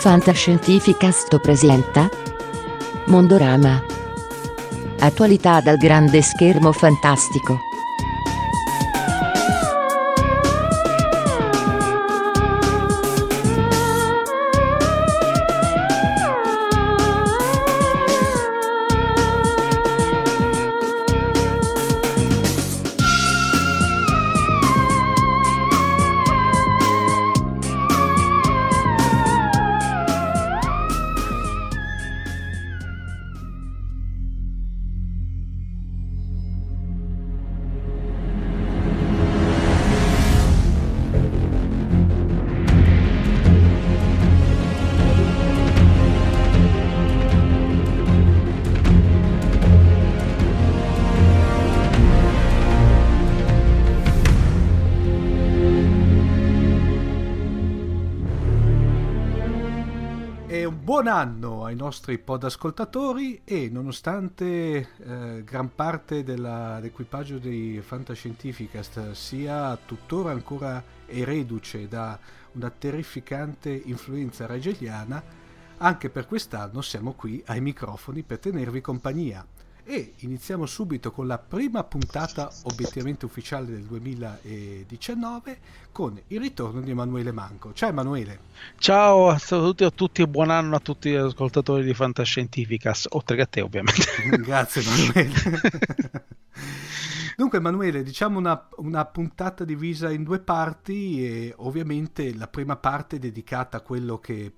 Fantascientificast presenta Mondorama. Attualità dal grande schermo fantastico. Nostri podascoltatori e nonostante eh, gran parte dell'equipaggio di Fantascientificast sia tuttora ancora ereduce da una terrificante influenza regeliana, anche per quest'anno siamo qui ai microfoni per tenervi compagnia. E iniziamo subito con la prima puntata obiettivamente ufficiale del 2019 con il ritorno di Emanuele Manco. Ciao Emanuele. Ciao a tutti, a tutti e buon anno a tutti gli ascoltatori di Fantascientificas, oltre che a te ovviamente. Grazie Emanuele. Dunque Emanuele, diciamo una, una, puntata divisa in due parti e ovviamente la prima parte è dedicata a quello che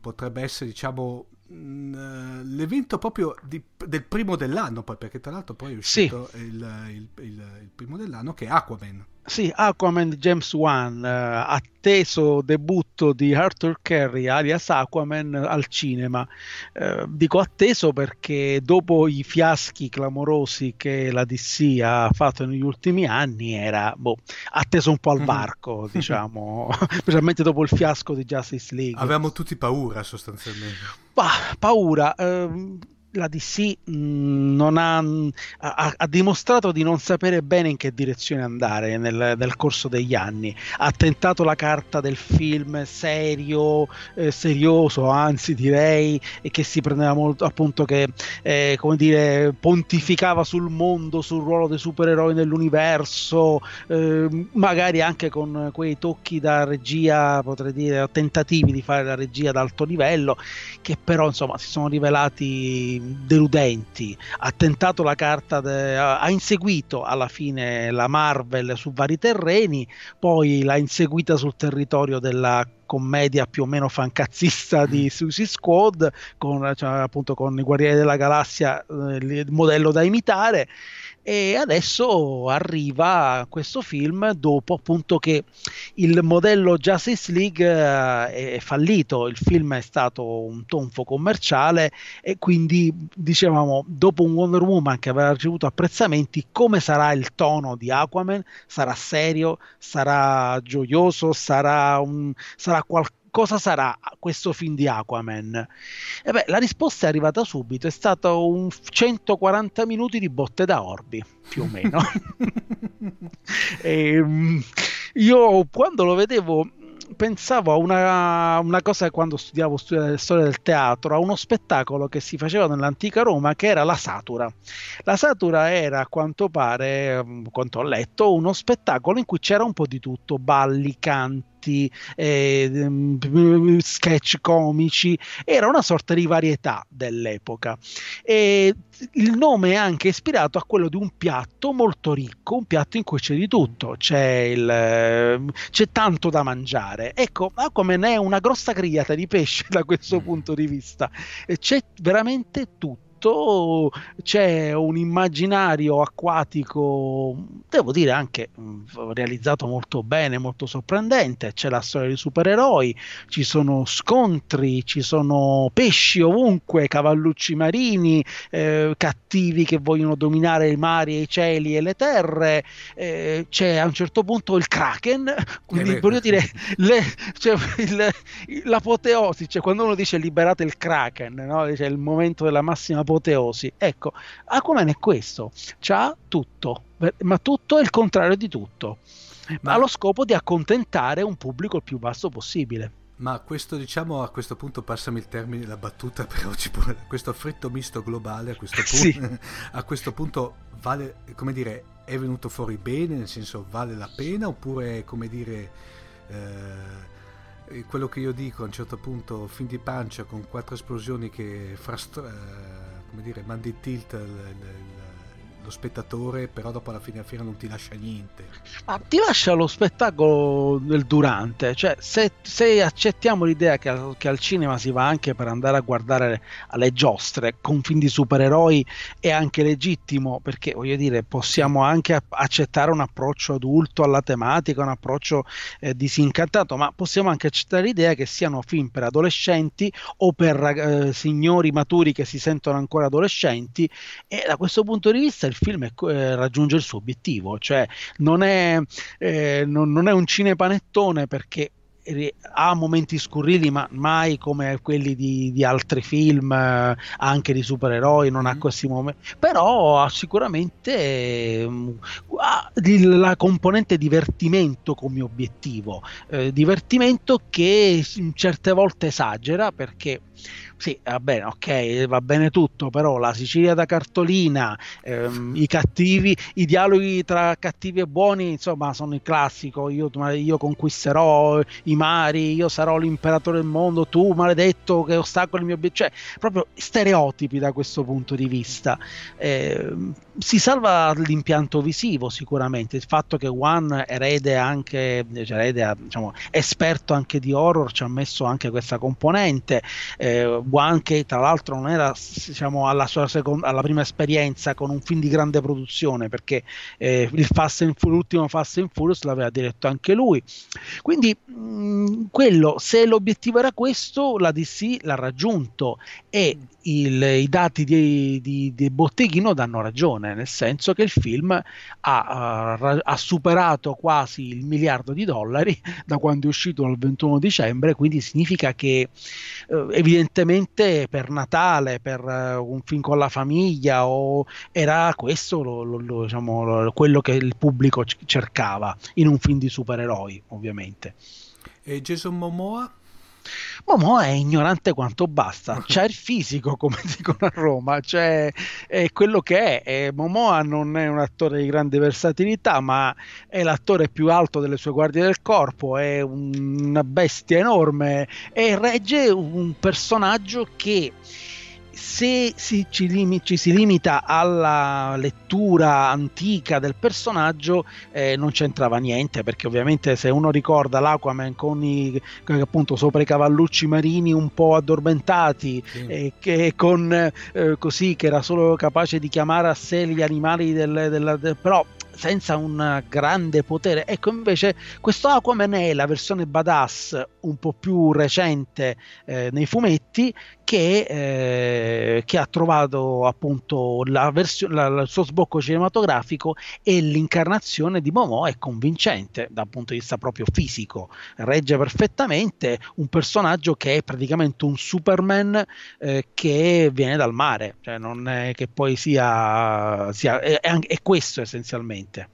potrebbe essere diciamo l'evento proprio di, del primo dell'anno poi perché tra l'altro poi è uscito sì. il, il, il, il, primo dell'anno che è Aquaman sì, Aquaman James Wan, eh, atteso debutto di Arthur Curry alias Aquaman al cinema. Eh, dico atteso perché dopo i fiaschi clamorosi che la DC ha fatto negli ultimi anni era boh, atteso un po' al varco, mm-hmm. diciamo, specialmente dopo il fiasco di Justice League. Avevamo tutti paura sostanzialmente. Bah, paura. Ehm, la DC mh, ha, ha, ha, dimostrato di non sapere bene in che direzione andare nel, nel, corso degli anni. Ha tentato la carta del film serio, eh, serioso, anzi direi, che si prendeva molto appunto che eh, come dire pontificava sul mondo, sul ruolo dei supereroi nell'universo, eh, magari anche con quei tocchi da regia, potrei dire, tentativi di fare la regia ad alto livello, che però insomma si sono rivelati deludenti. Ha tentato la carta, de, ha inseguito alla fine la Marvel su vari terreni, poi l'ha inseguita sul territorio della commedia più o meno fancazzista di mm. Suicide Squad con, cioè, appunto con i Guerrieri della Galassia eh, il modello da imitare e adesso arriva questo film dopo appunto che il modello Justice League eh, è fallito, il film è stato un tonfo commerciale e quindi dicevamo dopo un Wonder Woman che aveva ricevuto apprezzamenti come sarà il tono di Aquaman? Sarà serio? Sarà gioioso? Sarà, un, sarà qualcosa cosa sarà questo film di Aquaman? E beh, la risposta è arrivata subito, è stato un 140 minuti di botte da orbi, più o meno. e, ehm, io quando lo vedevo pensavo a una, una, cosa quando studiavo storia del teatro, a uno spettacolo che si faceva nell'antica Roma che era la Satura. La Satura era, a quanto pare, mm, quanto ho letto, uno spettacolo in cui c'era un po' di tutto, balli, canti fumetti, eh, sketch comici, era una sorta di varietà dell'epoca. E il nome è anche ispirato a quello di un piatto molto ricco, un piatto in cui c'è di tutto, c'è, il, c'è tanto da mangiare. Ecco, Aquaman è una grossa grigliata di pesce da questo mm. punto di vista, c'è veramente tutto tutto c'è un immaginario acquatico, devo dire anche mm, realizzato molto bene, molto sorprendente, c'è la storia dei supereroi, ci sono scontri, ci sono pesci ovunque, cavallucci marini, eh, cattivi che vogliono dominare i mari e i cieli e le terre, eh, c'è a un certo punto il kraken, quindi eh voglio dire le, cioè, il, l'apoteosi, cioè quando uno dice liberate il kraken, no? Dice, il momento della massima apoteosi. Ecco, Aquaman è questo, c'ha tutto, ma tutto è il contrario di tutto, ma ha lo scopo di accontentare un pubblico il più vasto possibile. Ma questo, diciamo, a questo punto passami il termine, la battuta per oggi, questo fritto misto globale, a questo, punto, sì. a questo punto vale, come dire, è venuto fuori bene, nel senso vale la pena, oppure, come dire, eh, quello che io dico a un certo punto, fin di pancia con quattro esplosioni che frastro- eh, come dire, mandi tilt il, il, lo spettatore, però dopo alla fine della fiera non ti lascia niente. Ma ti lascia lo spettacolo del durante, cioè se, se accettiamo l'idea che che al, cinema si va anche per andare a guardare alle giostre con film di supereroi è anche legittimo, perché voglio dire, possiamo anche accettare un approccio adulto alla tematica, un approccio eh, disincantato, ma possiamo anche accettare l'idea che siano film per adolescenti o per eh, signori maturi che si sentono ancora adolescenti e da questo punto di vista il film è, eh, raggiunge il suo obiettivo, cioè non è, eh, non, non è un cinepanettone perché ha momenti scurrili, ma mai come quelli di, di altri film, eh, anche di supereroi, non ha mm. questi momenti. Però ha sicuramente eh, ha la componente divertimento come obiettivo, eh, divertimento che certe volte esagera perché sì, va bene, ok, va bene tutto, però la Sicilia da cartolina, ehm, i cattivi, i dialoghi tra cattivi e buoni, insomma, sono il classico. Io, io, conquisterò i mari, io sarò l'imperatore del mondo, tu maledetto che ostacoli il mio obiettivo. Cioè, proprio stereotipi da questo punto di vista. Eh, si salva l'impianto visivo sicuramente, il fatto che One erede anche, cioè erede, diciamo, esperto anche di horror, ci ha messo anche questa componente. Eh, One che tra l'altro non era diciamo, alla, sua seconda, alla prima esperienza con un film di grande produzione perché eh, Fast and, l'ultimo Fast and Furious l'aveva diretto anche lui. Quindi mh, quello se l'obiettivo era questo la DC l'ha raggiunto e il, i dati di, di, di, Botteghino danno ragione, nel senso che il film ha, ha, ha, superato quasi il miliardo di dollari da quando è uscito il 21 dicembre, quindi significa che eh, evidentemente per Natale, per uh, un film con la famiglia, o, era questo lo, lo, lo, diciamo, quello che il pubblico cercava in un film di supereroi, ovviamente. E Jason Momoa? Momo è ignorante quanto basta, c'è il fisico come dicono a Roma, cioè è quello che è. E Momoa non è un attore di grande versatilità, ma è l'attore più alto delle sue guardie del corpo, è una bestia enorme. E regge un personaggio che se si, ci, lim- ci, si limita alla lettura antica del personaggio eh, non c'entrava niente perché ovviamente se uno ricorda l'Aquaman con i appunto sopra i cavallucci marini un po' addormentati sì. eh, che con eh, così che era solo capace di chiamare a sé gli animali del, del, del però senza un grande potere. Ecco, invece, questo Aquaman è la versione badass un po' più recente eh, nei fumetti che, eh, che, ha trovato appunto la versione, la, il suo sbocco cinematografico e l'incarnazione di Momo è convincente dal punto di vista proprio fisico, regge perfettamente un personaggio che è praticamente un Superman eh, che viene dal mare, cioè non è che poi sia, sia è, è questo essenzialmente.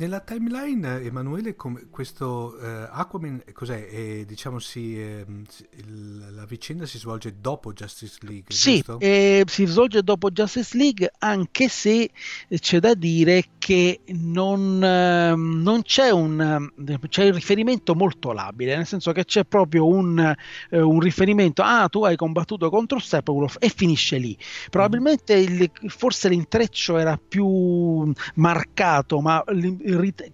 Nella timeline, Emanuele, questo uh, Aquaman, cos'è? Eh, diciamo si, eh, il, la vicenda si svolge dopo Justice League, Sì, eh, si svolge dopo Justice League, anche se c'è da dire che non, ehm, non c'è, un, c'è un riferimento molto labile, nel senso che c'è proprio un, eh, un riferimento, ah, tu hai combattuto contro Steppenwolf e finisce lì. Probabilmente il, forse l'intreccio era più marcato, ma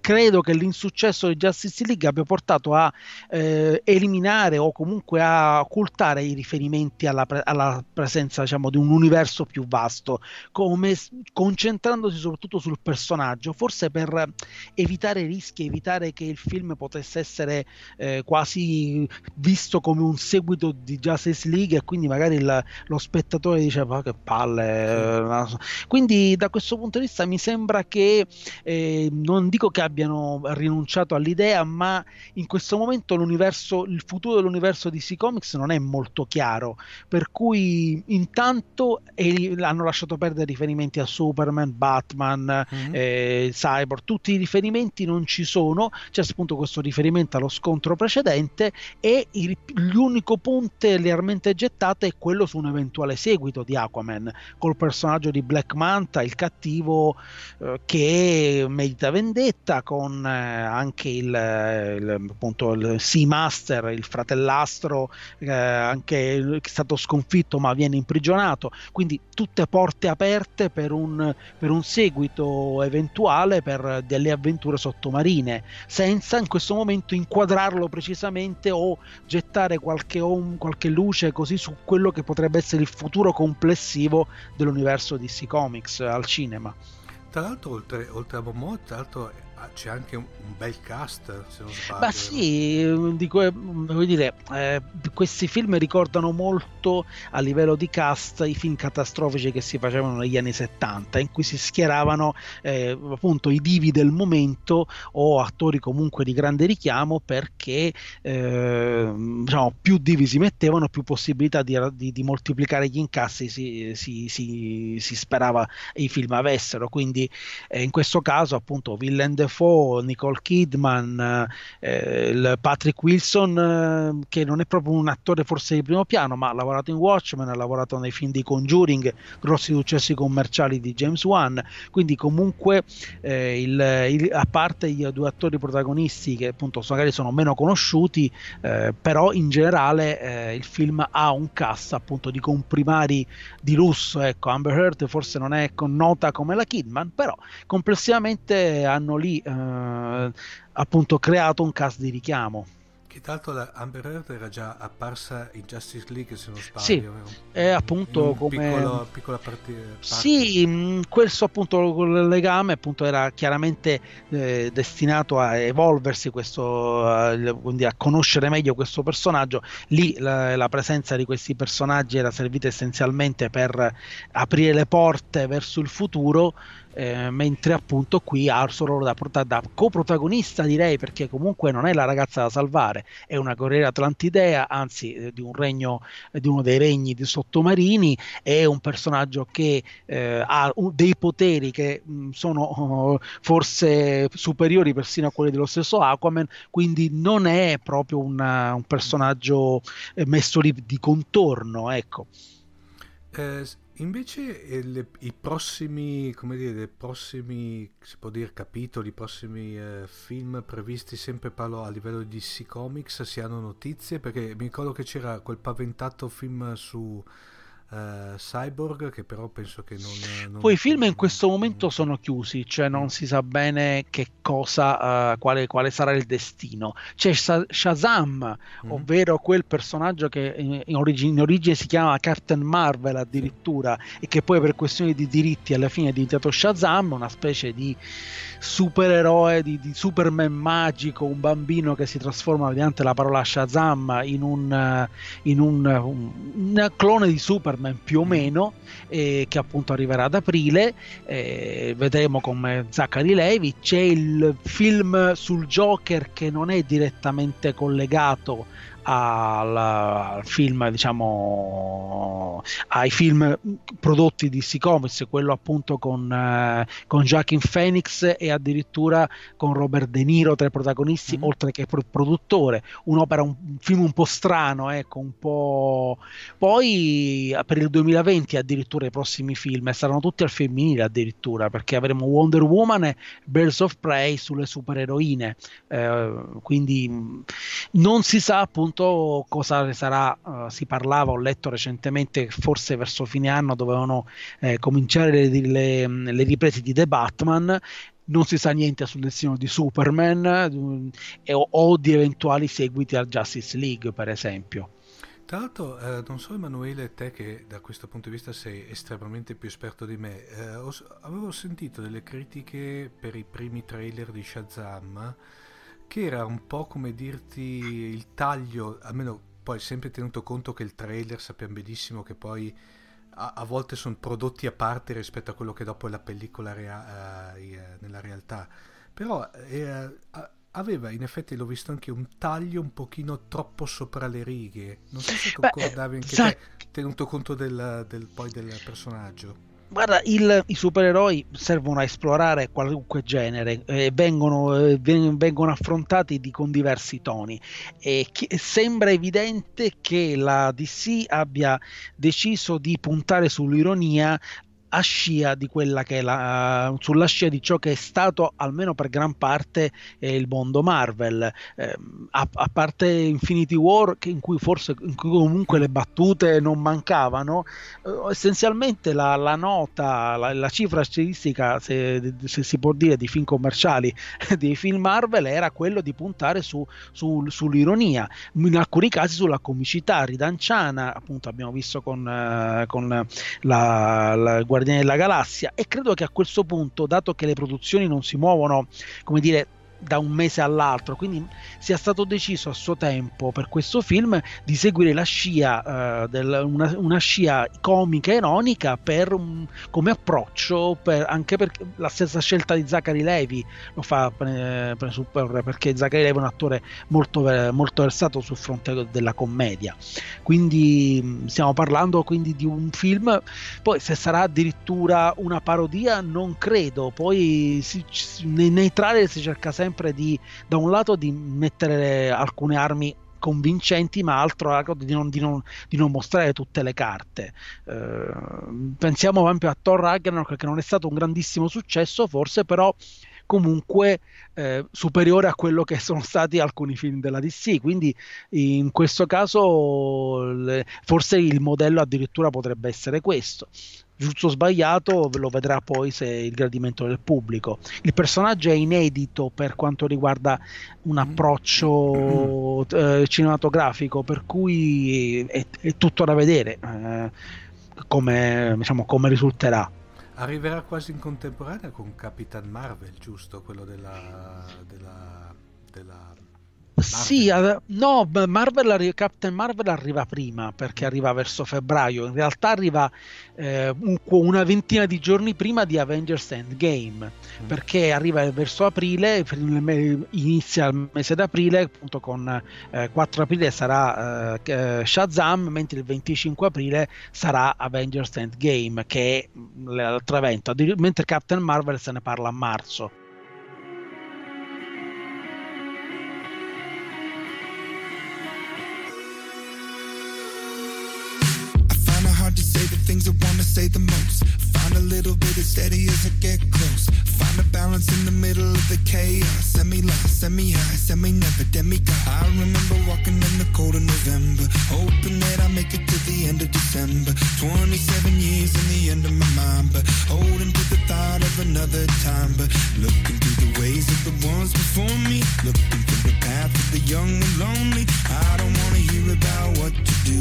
credo che l'insuccesso di Justice League abbia portato a eh, eliminare o comunque a occultare i riferimenti alla, pre- alla presenza diciamo, di un universo più vasto, come concentrandosi soprattutto sul personaggio, forse per evitare rischi, evitare che il film potesse essere eh, quasi visto come un seguito di Justice League e quindi magari il, lo spettatore diceva che palle. Sì. Quindi da questo punto di vista mi sembra che eh, non non dico che abbiano rinunciato all'idea, ma in questo momento l'universo, il futuro dell'universo DC Comics non è molto chiaro, per cui intanto eh, hanno lasciato perdere riferimenti a Superman, Batman, mm-hmm. eh, Cyborg, tutti i riferimenti non ci sono, c'è appunto questo riferimento allo scontro precedente e il, l'unico punto lealmente gettato è quello su un eventuale seguito di Aquaman, col personaggio di Black Manta, il cattivo eh, che medita vendetta vendetta con eh, anche il, il, appunto, il Seamaster, il fratellastro, eh, anche che è stato sconfitto ma viene imprigionato, quindi tutte porte aperte per un, per un seguito eventuale per delle avventure sottomarine, senza in questo momento inquadrarlo precisamente o gettare qualche, om, qualche luce così su quello che potrebbe essere il futuro complessivo dell'universo DC Comics al cinema. Tra l'altro, oltre, oltre a Momo, tra l'altro Ah, c'è anche un, un, bel cast, se non sbaglio. Ma sì, dico, eh, voglio dire, eh, questi film ricordano molto a livello di cast i film catastrofici che si facevano negli anni 70, in cui si schieravano eh, appunto i divi del momento o attori comunque di grande richiamo perché eh, diciamo, più divi si mettevano, più possibilità di, di, di moltiplicare gli incassi si, si, si, si, sperava i film avessero. Quindi eh, in questo caso appunto Villain Defoe, Nicole Kidman, eh, Patrick Wilson, eh, che non è proprio un attore forse di primo piano, ma ha lavorato in Watchmen, ha lavorato nei film di Conjuring, grossi successi commerciali di James Wan, quindi comunque eh, il, il, a parte i due attori protagonisti che appunto magari sono meno conosciuti, eh, però in generale eh, il film ha un cast appunto di comprimari di lusso, ecco, Amber Heard forse non è nota come la Kidman, però complessivamente hanno lì eh, appunto creato un cast di richiamo. Che tra l'altro la Amber Heard era già apparsa in Justice League se non sbaglio. Sì, è appunto come... Piccolo, piccola parte, parte. Sì, mm, questo appunto il legame appunto era chiaramente eh, destinato a evolversi, questo, a, quindi a conoscere meglio questo personaggio. Lì la, la, presenza di questi personaggi era servita essenzialmente per aprire le porte verso il futuro eh, mentre appunto qui ha solo da, da, coprotagonista direi perché comunque non è la ragazza da salvare è una guerriera atlantidea anzi eh, di un regno eh, di uno dei regni di sottomarini è un personaggio che eh, ha un, dei poteri che mh, mm, sono uh, forse superiori persino a quelli dello stesso Aquaman quindi non è proprio una, un personaggio eh, messo lì di contorno ecco eh, Invece il, i prossimi, come dire, i prossimi, si può dire, capitoli, i prossimi eh, film previsti, sempre parlo a livello di DC Comics, si hanno notizie? Perché mi ricordo che c'era quel paventato film su uh, Cyborg che però penso che non, non poi i film in questo momento sono chiusi cioè non si sa bene che cosa uh, quale, quale, sarà il destino. C'è Shazam mm. ovvero quel personaggio che in origine, in origine, si chiama Captain Marvel addirittura e che poi per questioni di diritti alla fine è diventato Shazam una specie di supereroe di, di Superman magico un bambino che si trasforma mediante la parola Shazam in un, in un, un, un clone di Superman più o mm. meno eh, che appunto arriverà ad aprile eh, vedremo come Zachary Levi c'è il film sul Joker che non è direttamente collegato al, al film, diciamo, ai film prodotti di DC Comics, quello appunto con, eh, con Joaquin Phoenix e addirittura con Robert De Niro tra i protagonisti, mm. oltre che pro- produttore. Un'opera, un, un, film un po' strano, ecco, un po'. Poi per il 2020 addirittura i prossimi film saranno tutti al femminile addirittura, perché avremo Wonder Woman e Birds of Prey sulle supereroine. Eh, quindi non si sa appunto appunto cosa sarà, uh, si parlava, ho letto recentemente, forse verso fine anno dovevano eh, cominciare le, le, le riprese di The Batman non si sa niente sul destino di Superman eh, o, o, di eventuali seguiti al Justice League, per esempio. Tra l'altro, eh, non so Emanuele, te che da questo punto di vista sei estremamente più esperto di me, eh, ho, avevo sentito delle critiche per i primi trailer di Shazam che era un po' come dirti il taglio, almeno poi sempre tenuto conto che il trailer sappiamo benissimo che poi a, a volte sono prodotti a parte rispetto a quello che dopo è la pellicola rea- uh, nella realtà, però eh, aveva in effetti l'ho visto anche un taglio un pochino troppo sopra le righe, non so se concordavi anche te, tenuto conto del, del, poi del personaggio. Guarda, il, i supereroi servono a esplorare qualunque genere, eh, vengono, eh, vengono, affrontati di, con diversi toni. E chi, sembra evidente che la DC abbia deciso di puntare sull'ironia a scia di quella che è la, sulla scia di ciò che è stato almeno per gran parte eh, il mondo Marvel. Eh, a, a, parte Infinity War in cui forse in cui comunque le battute non mancavano eh, essenzialmente la, la nota la, la, cifra stilistica se, se, si può dire di film commerciali dei film Marvel era quello di puntare su, su, sull'ironia in alcuni casi sulla comicità ridanciana. Appunto abbiamo visto con, eh, con la, la Guardiani della Galassia e credo che a questo punto, dato che le produzioni non si muovono, come dire, da un mese all'altro, quindi sia stato deciso a suo tempo per questo film di seguire la scia, uh, del, una, una, scia comica e ironica per, um, come approccio, per, anche per la stessa scelta di Zachary Levi lo fa eh, per, perché Zachary Levi è un attore molto, molto versato sul fronte della commedia, quindi stiamo parlando quindi di un film, poi se sarà addirittura una parodia non credo, poi si, nei, nei trailer si cerca sempre sempre di, da un lato, di mettere alcune armi convincenti, ma altro di non, di, non, di non, mostrare tutte le carte. Eh, pensiamo ad esempio a Thor Ragnarok, che non è stato un grandissimo successo, forse però comunque eh, superiore a quello che sono stati alcuni film della DC. Quindi in questo caso le, forse il modello addirittura potrebbe essere questo giusto o sbagliato lo vedrà poi se il gradimento del pubblico. Il personaggio è inedito per quanto riguarda un approccio eh, cinematografico, per cui è, è, tutto da vedere eh, come, diciamo, come risulterà. Arriverà quasi in contemporanea con Capitan Marvel, giusto? Quello della, della, della sì, no, Marvel, Captain Marvel arriva prima perché arriva verso febbraio, in realtà arriva eh, una ventina di giorni prima di Avengers Endgame mm. perché arriva verso aprile, inizia il mese d'aprile, appunto con eh, 4 aprile sarà eh, eh Shazam, mentre il 25 aprile sarà Avengers Endgame che è l'altro evento, mentre Captain Marvel se ne parla a marzo. Say the most. Find a little bit of steady as I get close. Find a balance in the middle of the chaos. Semi lost, semi high, semi never demigod. I remember walking in the cold of November, hoping that I make it to the end of December. 27 years in the end of my mind, but holding to the thought of another time. But looking through the ways of the ones before me, looking through the path of the young and lonely. I don't wanna hear about what to do.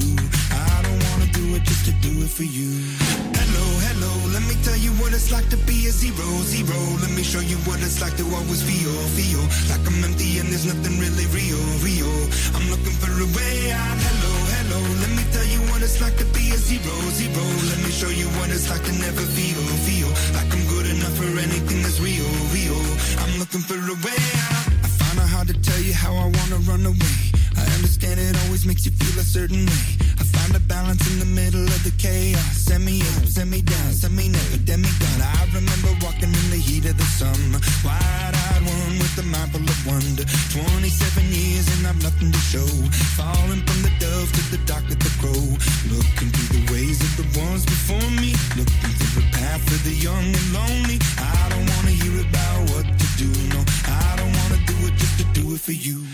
I don't wanna do it just to do it for you. Hello, hello, let me tell you what it's like to be a zero, zero. Let me show you what it's like to always feel, feel like I'm empty and there's nothing really real, real. I'm looking for a way out. Hello, hello, let me tell you what it's like to be a zero, zero. Let me show you what it's like to never feel, feel like I'm good enough for anything that's real, real. I'm looking for a way out. I find it hard to tell you how I wanna run away. I understand it always makes you feel a certain way. Find a balance in the middle of the chaos. Send me up, send me down, send me never, demigod. I remember walking in the heat of the summer. Wide-eyed one with a mind full of wonder. 27 years and I've nothing to show. Falling from the dove to the dark of the crow. Looking through the ways of the ones before me. Looking through the path of the young and lonely. I don't wanna hear about what to do. No, I don't wanna do it just to do it for you.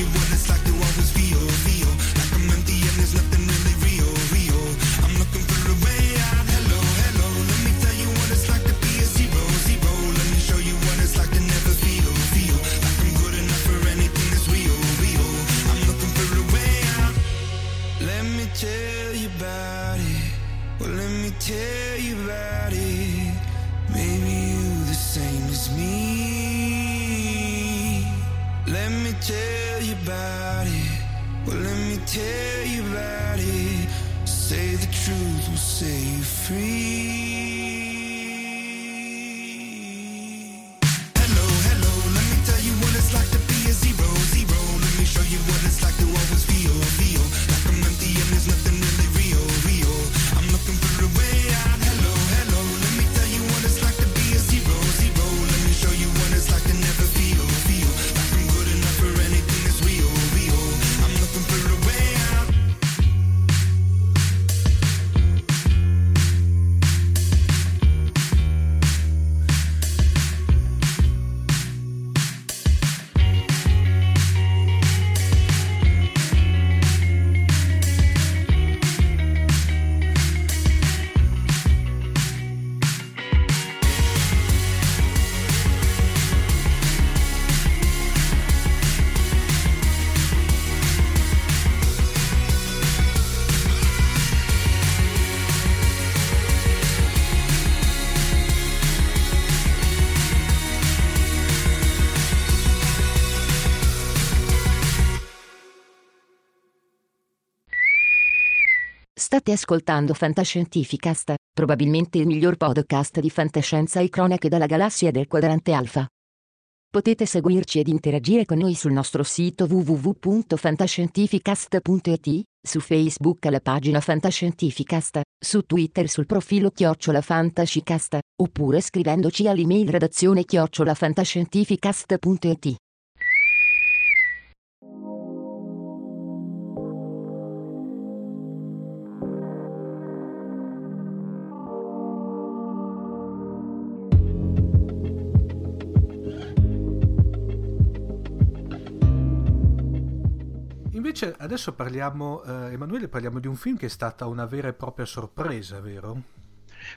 You what it's like to always feel, feel like I'm empty and there's nothing really real, real. I'm looking for a way out. Hello, hello, let me tell you what it's like to be a zero, zero. Let me show you what it's like to never feel, feel like I'm good enough for anything that's real, real. I'm looking for a way out. Let me tell you about it. Well, let me tell Let me tell you about it. Well, let me tell you about it. Say the truth will set you free. State ascoltando Fantascientificast, probabilmente il miglior podcast di fantascienza e cronache dalla galassia del quadrante alfa. Potete seguirci ed interagire con noi sul nostro sito www.fantascientificast.it, su Facebook alla pagina Fantascientificast, su Twitter sul profilo Chiocciola Fantascicast, oppure scrivendoci all'email redazione chiocciolafantascientificast.it. Invece adesso parliamo, eh, Emanuele, parliamo di un film che è stata una vera e propria sorpresa, vero?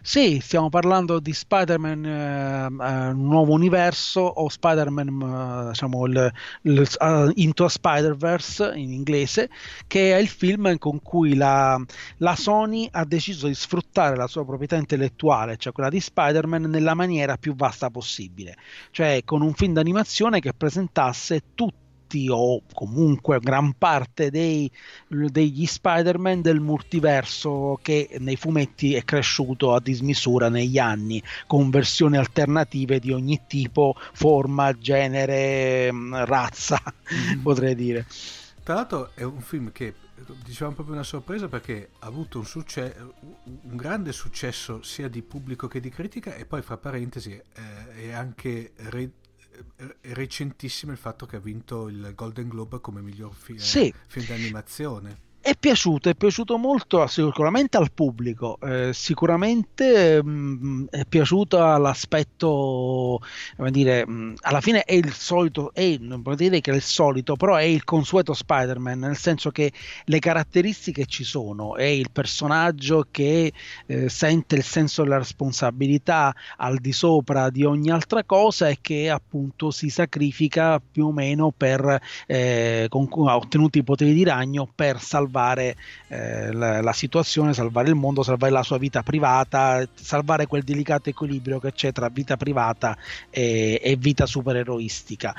Sì, stiamo parlando di Spider-Man eh, eh, Nuovo Universo o Spider-Man, eh, diciamo, il, il, uh, Into a Spider-Verse in inglese, che è il film con cui la, la Sony ha deciso di sfruttare la sua proprietà intellettuale, cioè quella di Spider-Man, nella maniera più vasta possibile, cioè con un film d'animazione che presentasse tutti o comunque gran parte dei, degli Spider-Man del multiverso che nei fumetti è cresciuto a dismisura negli anni con versioni alternative di ogni tipo, forma, genere, razza, mm. potrei dire. Tra l'altro è un film che diciamo proprio una sorpresa perché ha avuto un, succe- un grande successo sia di pubblico che di critica e poi fra parentesi eh, è anche re- recentissimo il fatto che ha vinto il Golden Globe come miglior fi- sì. film d'animazione. È piaciuto, è piaciuto molto sicuramente al pubblico, eh, sicuramente mh, mm, è piaciuto all'aspetto, come dire, mh, mm, alla fine è il solito, è, non potete dire che è il solito, però è il consueto Spider-Man, nel senso che le caratteristiche ci sono, è il personaggio che eh, sente il senso della responsabilità al di sopra di ogni altra cosa e che appunto si sacrifica più o meno per, eh, con, ha ottenuto i poteri di ragno per salvare salvare eh, la, la, situazione, salvare il mondo, salvare la sua vita privata, salvare quel delicato equilibrio che c'è tra vita privata e, e vita supereroistica.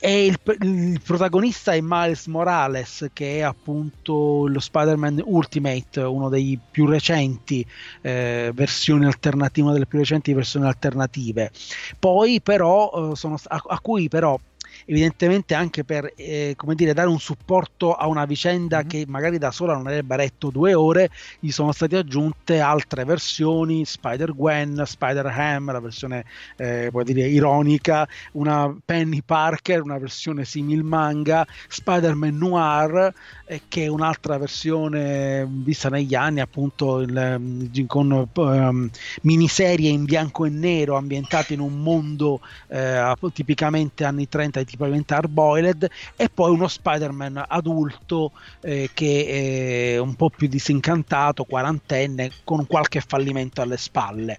E il, il, protagonista è Miles Morales, che è appunto lo Spider-Man Ultimate, uno dei più recenti eh, versioni alternative, una delle più recenti versioni alternative. Poi però, eh, sono, a, a cui però evidentemente anche per eh, come dire, dare un supporto a una vicenda mm-hmm. che magari da sola non avrebbe retto due ore, gli sono state aggiunte altre versioni, Spider-Gwen, Spider-Ham, la versione eh, puoi dire ironica, una Penny Parker, una versione simil manga, Spider-Man Noir, eh, che è un'altra versione vista negli anni appunto il, con um, miniserie in bianco e nero ambientate in un mondo eh, tipicamente anni 30 tipicamente Arboiled e poi uno Spider-Man adulto eh, che è un po' più disincantato, quarantenne, con qualche fallimento alle spalle.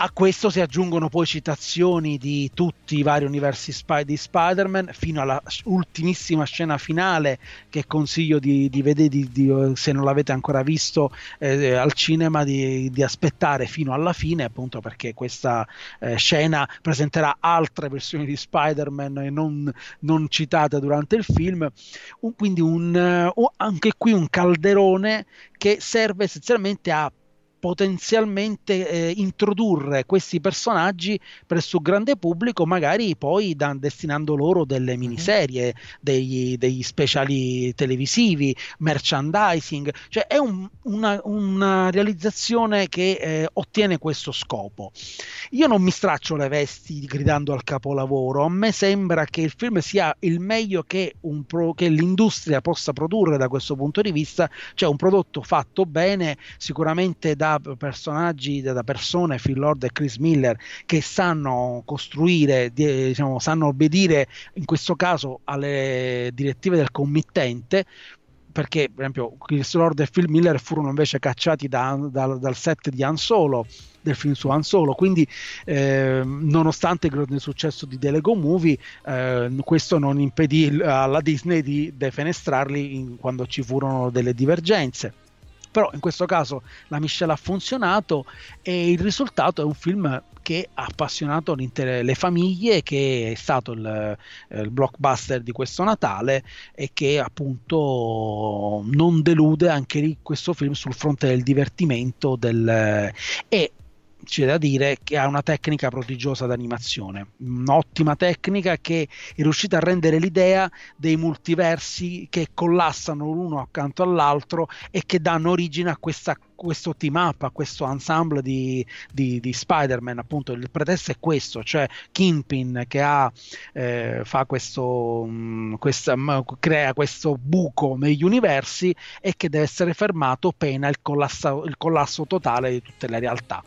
A questo si aggiungono poi citazioni di tutti i vari universi spy- di Spider-Man fino alla ultimissima scena finale che consiglio di, di vedere di, di, se non l'avete ancora visto eh, al cinema di, aspettare fino alla fine appunto perché questa eh, scena presenterà altre versioni di Spider-Man non, non citate durante il film. Un, quindi un, uh, anche qui un calderone che serve essenzialmente a potenzialmente eh, introdurre questi personaggi presso il grande pubblico, magari poi da, destinando loro delle mhm. miniserie, degli, degli speciali televisivi, merchandising, cioè è un, una, una, realizzazione che eh, ottiene questo scopo. Io non mi straccio le vesti gridando al capolavoro, a me sembra che il film sia il meglio che, pro, che l'industria possa produrre da questo punto di vista, cioè un prodotto fatto bene, sicuramente da da personaggi, da persone, Phil Lord e Chris Miller, che sanno costruire, diciamo, sanno obbedire in questo caso alle direttive del committente, perché per esempio Chris Lord e Phil Miller furono invece cacciati da, da, dal set di Han Solo del film su Han Solo. Quindi eh, nonostante il grande successo di The Lego Movie eh, questo non impedì alla Disney di defenestrarli in, quando ci furono delle divergenze però in questo caso la miscela ha funzionato e il risultato è un film che ha appassionato le famiglie, che è stato il, eh, il, blockbuster di questo Natale e che appunto non delude anche lì questo film sul fronte del divertimento del, e c'è da dire che ha una tecnica prodigiosa d'animazione, un'ottima tecnica che è riuscita a rendere l'idea dei multiversi che collassano l'uno accanto all'altro e che danno origine a questa questo team up, a questo ensemble di, di, di, Spider-Man, appunto il pretesto è questo, cioè Kingpin che ha, eh, fa questo, mh, mm, questa, mh, crea questo buco negli universi e che deve essere fermato pena il collasso, il collasso totale di tutte le realtà.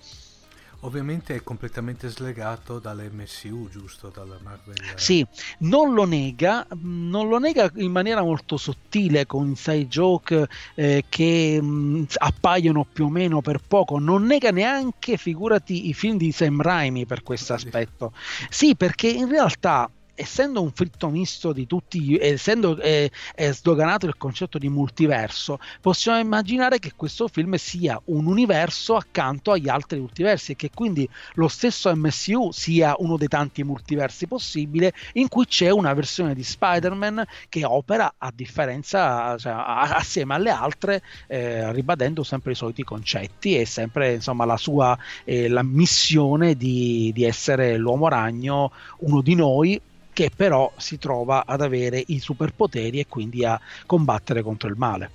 Ovviamente è completamente slegato dall'MCU, giusto? Dalla Marvel. Sì, non lo nega, non lo nega in maniera molto sottile con inside joke eh, che mh, appaiono più o meno per poco. Non nega neanche, figurati, i film di Sam Raimi per questo aspetto. Sì, perché in realtà essendo un fritto misto di tutti, essendo eh, è sdoganato il concetto di multiverso, possiamo immaginare che questo film sia un universo accanto agli altri multiversi e che quindi lo stesso MCU sia uno dei tanti multiversi possibili in cui c'è una versione di Spider-Man che opera a differenza, cioè, assieme alle altre, eh, ribadendo sempre i soliti concetti e sempre insomma la sua eh, la missione di, di essere l'uomo ragno, uno di noi, che però si trova ad avere i superpoteri e quindi a combattere contro il male.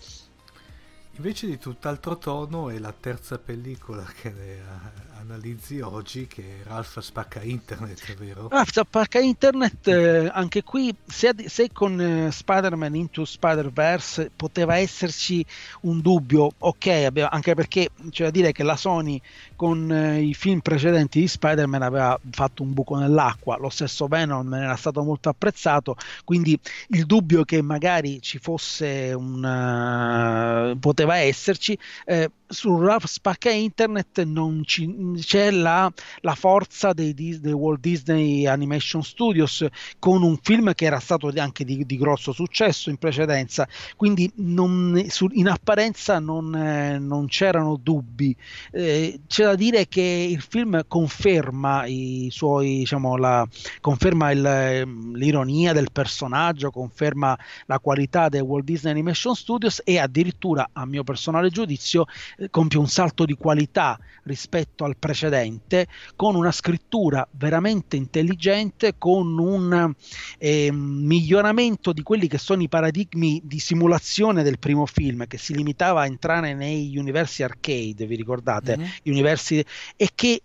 Invece di tutt'altro tono è la terza pellicola che analizzi oggi che Ralph spacca internet, vero? Ralph spacca internet, eh, anche qui se, se con eh, Spider-Man Into Spider-Verse poteva esserci un dubbio, ok, abbiamo, anche perché c'è da dire che la Sony con eh, i film precedenti di Spider-Man aveva fatto un buco nell'acqua, lo stesso Venom era stato molto apprezzato, quindi il dubbio che magari ci fosse un... Uh, poteva esserci, eh, su Ralph Spacca Internet non ci, c'è la, la forza dei, dei, Walt Disney Animation Studios con un film che era stato anche di, di grosso successo in precedenza, quindi non, in apparenza non, eh, non c'erano dubbi. Eh, c'è da dire che il film conferma i suoi, diciamo, la, conferma il, l'ironia del personaggio, conferma la qualità dei Walt Disney Animation Studios e addirittura, a mio personale giudizio, compie un salto di qualità rispetto al precedente con una scrittura veramente intelligente, con un eh, miglioramento di quelli che sono i paradigmi di simulazione del primo film che si limitava a entrare nei universi arcade, vi ricordate? Mm-hmm. Universi, e che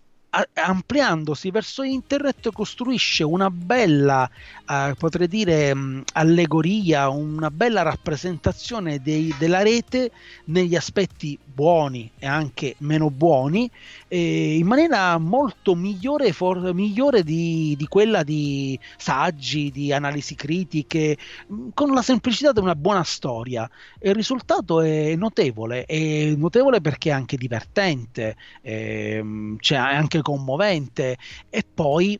ampliandosi verso internet costruisce una bella, eh, potrei dire, mh, allegoria, una bella rappresentazione dei, della rete negli aspetti buoni e anche meno buoni, eh, in maniera molto migliore, for- migliore di, di, quella di saggi, di analisi critiche, con la semplicità di una buona storia. Il risultato è notevole, è notevole perché è anche divertente, eh, cioè anche commovente e poi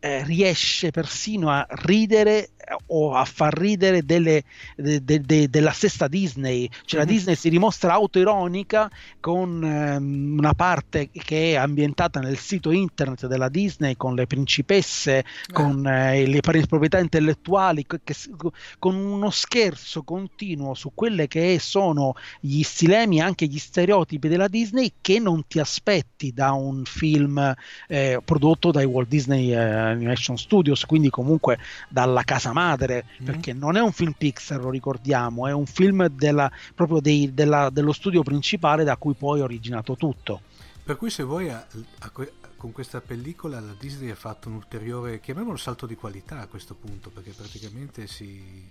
eh, riesce persino a ridere o a far ridere delle, de, de, de, della stessa Disney, cioè la mhm. Disney si dimostra autoironica con ehm, una parte che è ambientata nel sito internet della Disney con le principesse, eh. con eh, le proprietà intellettuali, che, che, con uno scherzo continuo su quelle che sono gli stilemi e anche gli stereotipi della Disney che non ti aspetti da un film eh, prodotto dai Walt Disney eh, Animation Studios, quindi comunque dalla casa madre, mm. perché non è un film Pixar, lo ricordiamo, è un film della, proprio dei, della, dello studio principale da cui poi è originato tutto. Per cui se vuoi a, a, con questa pellicola la Disney ha fatto un ulteriore, chiamiamolo salto di qualità a questo punto, perché praticamente si...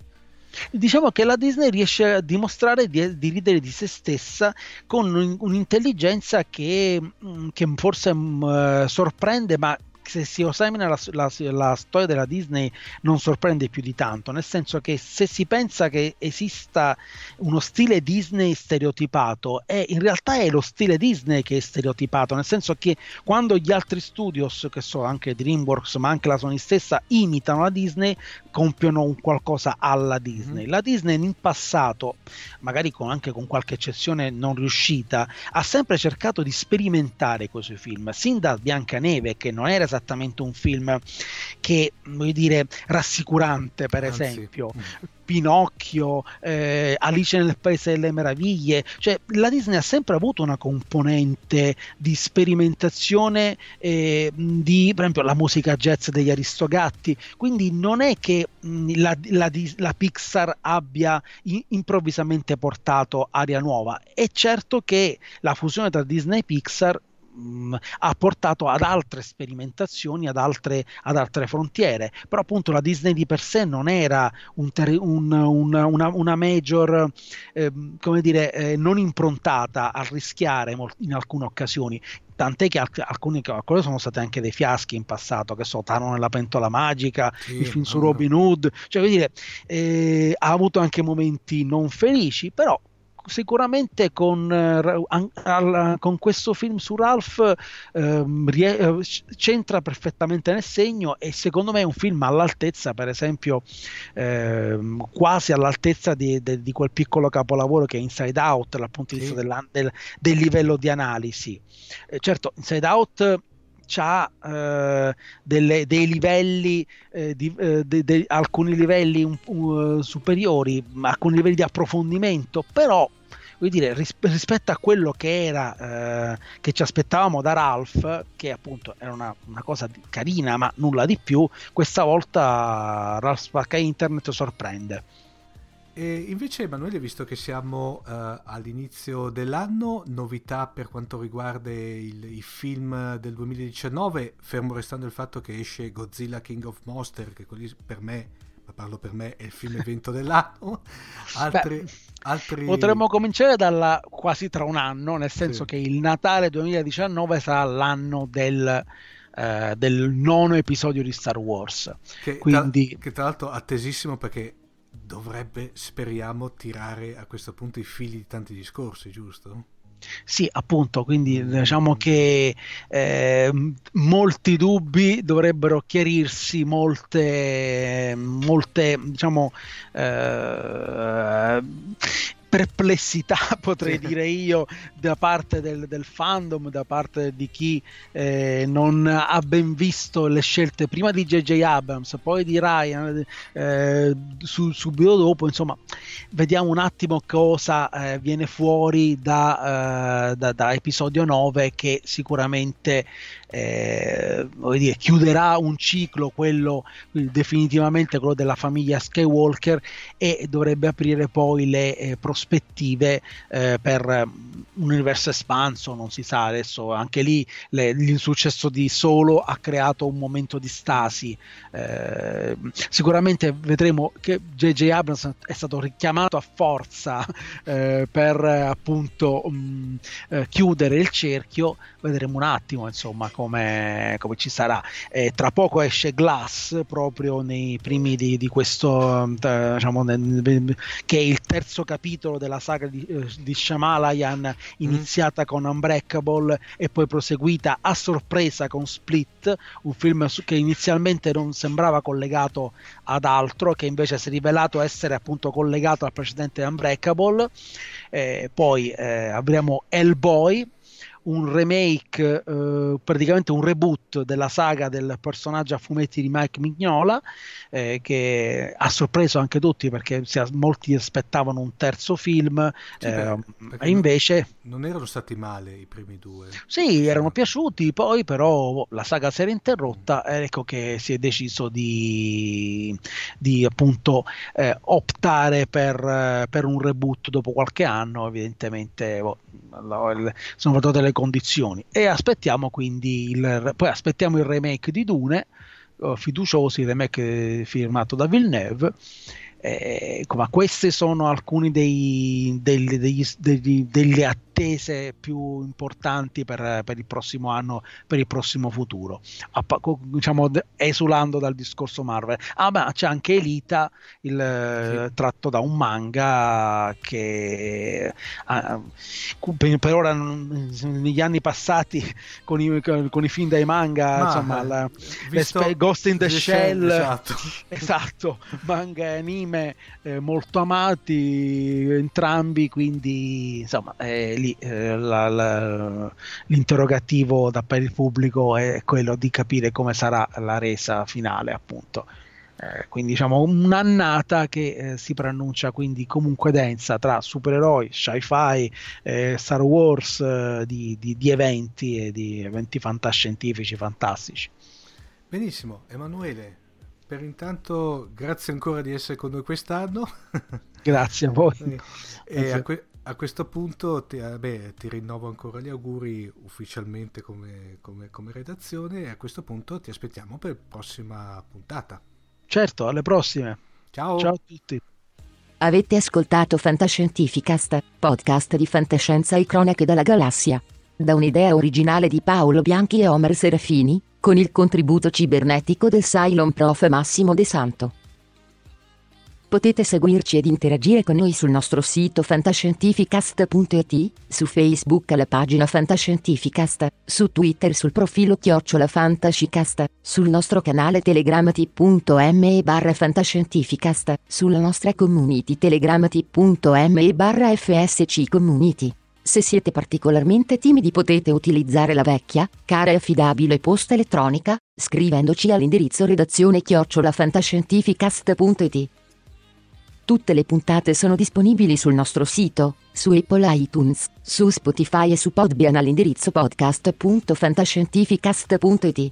Diciamo che la Disney riesce a dimostrare di, di ridere di se stessa con un'intelligenza che, mm, che forse uh, sorprende, ma se si esamina la, la, la, storia della Disney non sorprende più di tanto, nel senso che se si pensa che esista uno stile Disney stereotipato, è, in realtà è lo stile Disney che è stereotipato, nel senso che quando gli altri studios, che so anche DreamWorks ma anche la Sony stessa, imitano la Disney, compiono un qualcosa alla Disney. Mm. La Disney in passato, magari con, anche con qualche eccezione non riuscita, ha sempre cercato di sperimentare quei suoi film, sin da Biancaneve che non era esattamente un film che, voglio dire, rassicurante, per Anzi. esempio. Mm. Pinocchio, eh, Alice nel Paese delle Meraviglie, cioè la Disney ha sempre avuto una componente di sperimentazione eh, di, per esempio, la musica jazz degli Aristogatti, quindi non è che mh, la, la, la, Pixar abbia in, improvvisamente portato aria nuova, è certo che la fusione tra Disney e Pixar mh, ha portato ad altre sperimentazioni, ad altre, ad altre, frontiere. Però appunto la Disney di per sé non era un ter- un, un, una, una, major, eh, come dire, eh, non improntata a rischiare in alcune occasioni. Tant'è che alcuni calcoli sono stati anche dei fiaschi in passato, che so, Tano nella pentola magica, sì, il film su Robin Hood, cioè vuol dire, eh, ha avuto anche momenti non felici, però sicuramente con, eh, con, questo film su Ralph ehm, eh, c'entra perfettamente nel segno e secondo me è un film all'altezza, per esempio, ehm, quasi all'altezza di, de, di, quel piccolo capolavoro che è Inside Out dal punto di vista sì. del, del, livello di analisi. Eh, certo, Inside Out ha eh, delle, dei livelli, eh, di, eh, de, de, alcuni livelli un, uh, superiori, alcuni livelli di approfondimento, però dire, ris- rispetto a quello che era, eh, che ci aspettavamo da Ralph, che appunto era una, una cosa carina, ma nulla di più, questa volta Ralph Spacca Internet sorprende. E invece Emanuele, visto che siamo uh, all'inizio dell'anno, novità per quanto riguarda il, i film del 2019, fermo restando il fatto che esce Godzilla King of Monster, che per me, ma parlo per me, è il film evento dell'anno. Altri, Beh, altri... Potremmo cominciare dalla quasi tra un anno, nel senso Sì. che il Natale 2019 sarà l'anno del, eh, del nono episodio di Star Wars. Che, Quindi- tra, che tra l'altro attesissimo perché dovrebbe, speriamo, tirare a questo punto i fili di tanti discorsi, giusto? Sì, appunto, quindi diciamo che eh, molti dubbi dovrebbero chiarirsi, molte, molte diciamo, eh, perplessità, potrei dire io, da parte del, del fandom, da parte di chi eh, non ha ben visto le scelte prima di J.J. Abrams, poi di Ryan, eh, su- subito dopo, insomma, vediamo un attimo cosa eh, viene fuori da, eh, da- da episodio 9 che sicuramente eh, dire, chiuderà un ciclo, quello definitivamente quello della famiglia Skywalker e dovrebbe aprire poi le eh, prospettive eh, per un universo espanso, non si sa adesso, anche lì le- l'insuccesso di Solo ha creato un momento di stasi. Eh, sicuramente vedremo che J.J. Abrams è stato richiamato a forza eh, per appunto mh, eh, chiudere il cerchio. Vedremo un attimo insomma come, come ci sarà. Eh, tra poco esce Glass proprio nei primi di, di questo, eh, diciamo, che è il terzo capitolo della saga di, eh, di Shyamalan iniziata con Unbreakable e poi proseguita a sorpresa con Split, un film che inizialmente non sembrava collegato ad altro, che invece si è rivelato essere appunto collegato al precedente Unbreakable. Eh, poi eh, avremo Hellboy, un remake, eh, praticamente un reboot della saga del personaggio a fumetti di Mike Mignola, eh, che ha sorpreso anche tutti perché si- molti aspettavano un terzo film, Sì, eh, e invece Non erano stati male i primi due. sì, erano piaciuti, poi però la saga si era interrotta e ecco che si è deciso di, di appunto eh, optare per, eh, per un reboot dopo qualche anno, evidentemente boh, sono venute le condizioni e aspettiamo quindi il, poi aspettiamo il remake di Dune, eh, fiduciosi, il remake firmato da Villeneuve. Eh, ecco, ma queste sono alcuni dei, degli- degli- degli- delle attese più importanti per, per il prossimo anno, per il prossimo futuro. A pa- co- diciamo, esulando dal discorso Marvel. Ah, ma c'è anche Elita, il, eh, tratto da un manga che ah, per, ora negli anni passati con i, con i film dai manga, Ma, insomma, la- eh, spe- Ghost in the, The Shell, esatto. esatto, manga e anime eh, molto amati entrambi, quindi insomma eh, lì eh, la- la- l'interrogativo da per il pubblico è quello di capire come sarà la resa finale, appunto. Eh, quindi diciamo un'annata che eh, si preannuncia quindi comunque densa tra supereroi, sci-fi, eh, Star Wars, di, di- di eventi e di eventi fantascientifici fantastici. Benissimo, Emanuele. Per intanto, grazie ancora di essere con noi quest'anno. Grazie a voi. e a, que- a questo punto ti, eh, beh, ti rinnovo ancora gli auguri ufficialmente come, come- come redazione e a questo punto ti aspettiamo per la prossima puntata. Certo, alle prossime. Ciao! Ciao a tutti. Avete ascoltato Fantascientificast, podcast di fantascienza e cronache dalla galassia. Da un'idea originale di Paolo Bianchi e Omer Serafini, con il contributo cibernetico del Cylon Prof Massimo De Santo. Potete seguirci ed interagire con noi sul nostro sito fantascientificast.it, su Facebook alla pagina Fantascientificast, su Twitter sul profilo Chiocciola Fantascicast, sul nostro canale Telegram t.me barra Fantascientificast, sulla nostra community Telegram t.me barra FSC Community. Se siete particolarmente timidi potete utilizzare la vecchia, cara e affidabile posta elettronica, scrivendoci all'indirizzo redazione chiocciolafantascientificast.it. Tutte le puntate sono disponibili sul nostro sito, su Apple iTunes, su Spotify e su Podbean all'indirizzo podcast.fantascientificast.it.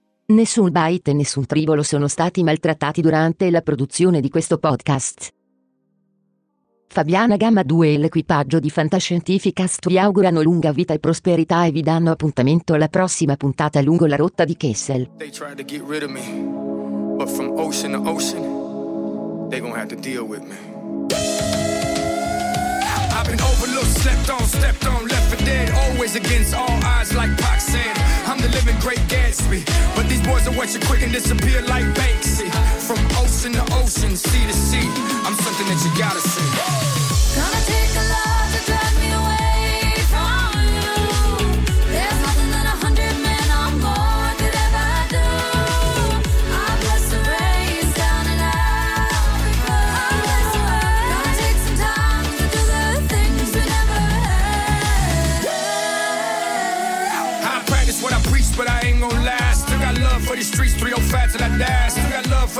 Nessun byte e nessun tribolo sono stati maltrattati durante la produzione di questo podcast. Fabiana Gamma 2 e l'equipaggio di Fantascientificast vi augurano lunga vita e prosperità e vi danno appuntamento alla prossima puntata lungo la rotta di Kessel. They tried to get rid of me. But from ocean to ocean, they gonna have to deal with me. I've been overlooked, slept on, stepped on, left for dead. Always against all odds, like Pac said. I'm the living great Gatsby. But these boys are watch you quick and disappear like Banksy. From ocean to ocean, sea to sea. I'm something that you gotta see. Gonna take a lot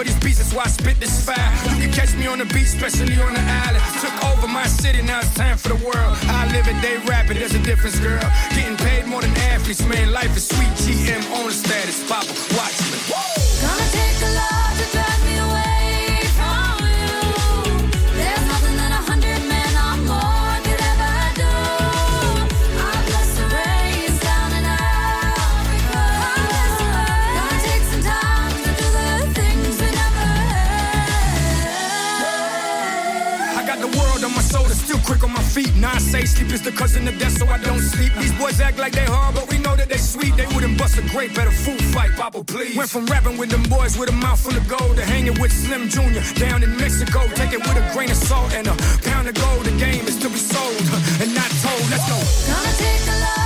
for these beats, that's why I spit this fire. You can catch me on the beach, especially on the island. Took over my city, now it's time for the world. I live it, they rap it, there's a difference, girl. Getting paid more than athletes, man. Life is sweet. GM on the status, Papa, watch me. Gonna take a lot say sleep is the cousin of death, so I don't sleep. These boys act like they hard, but we know that they sweet. They wouldn't bust a grape at a food fight, Papa, please. Went from rapping with them boys with a mouth full of gold to hanging with Slim Jr. down in Mexico. Take it with a grain of salt and a pound of gold. The game is to be sold and not told. Let's go. Gonna take a lot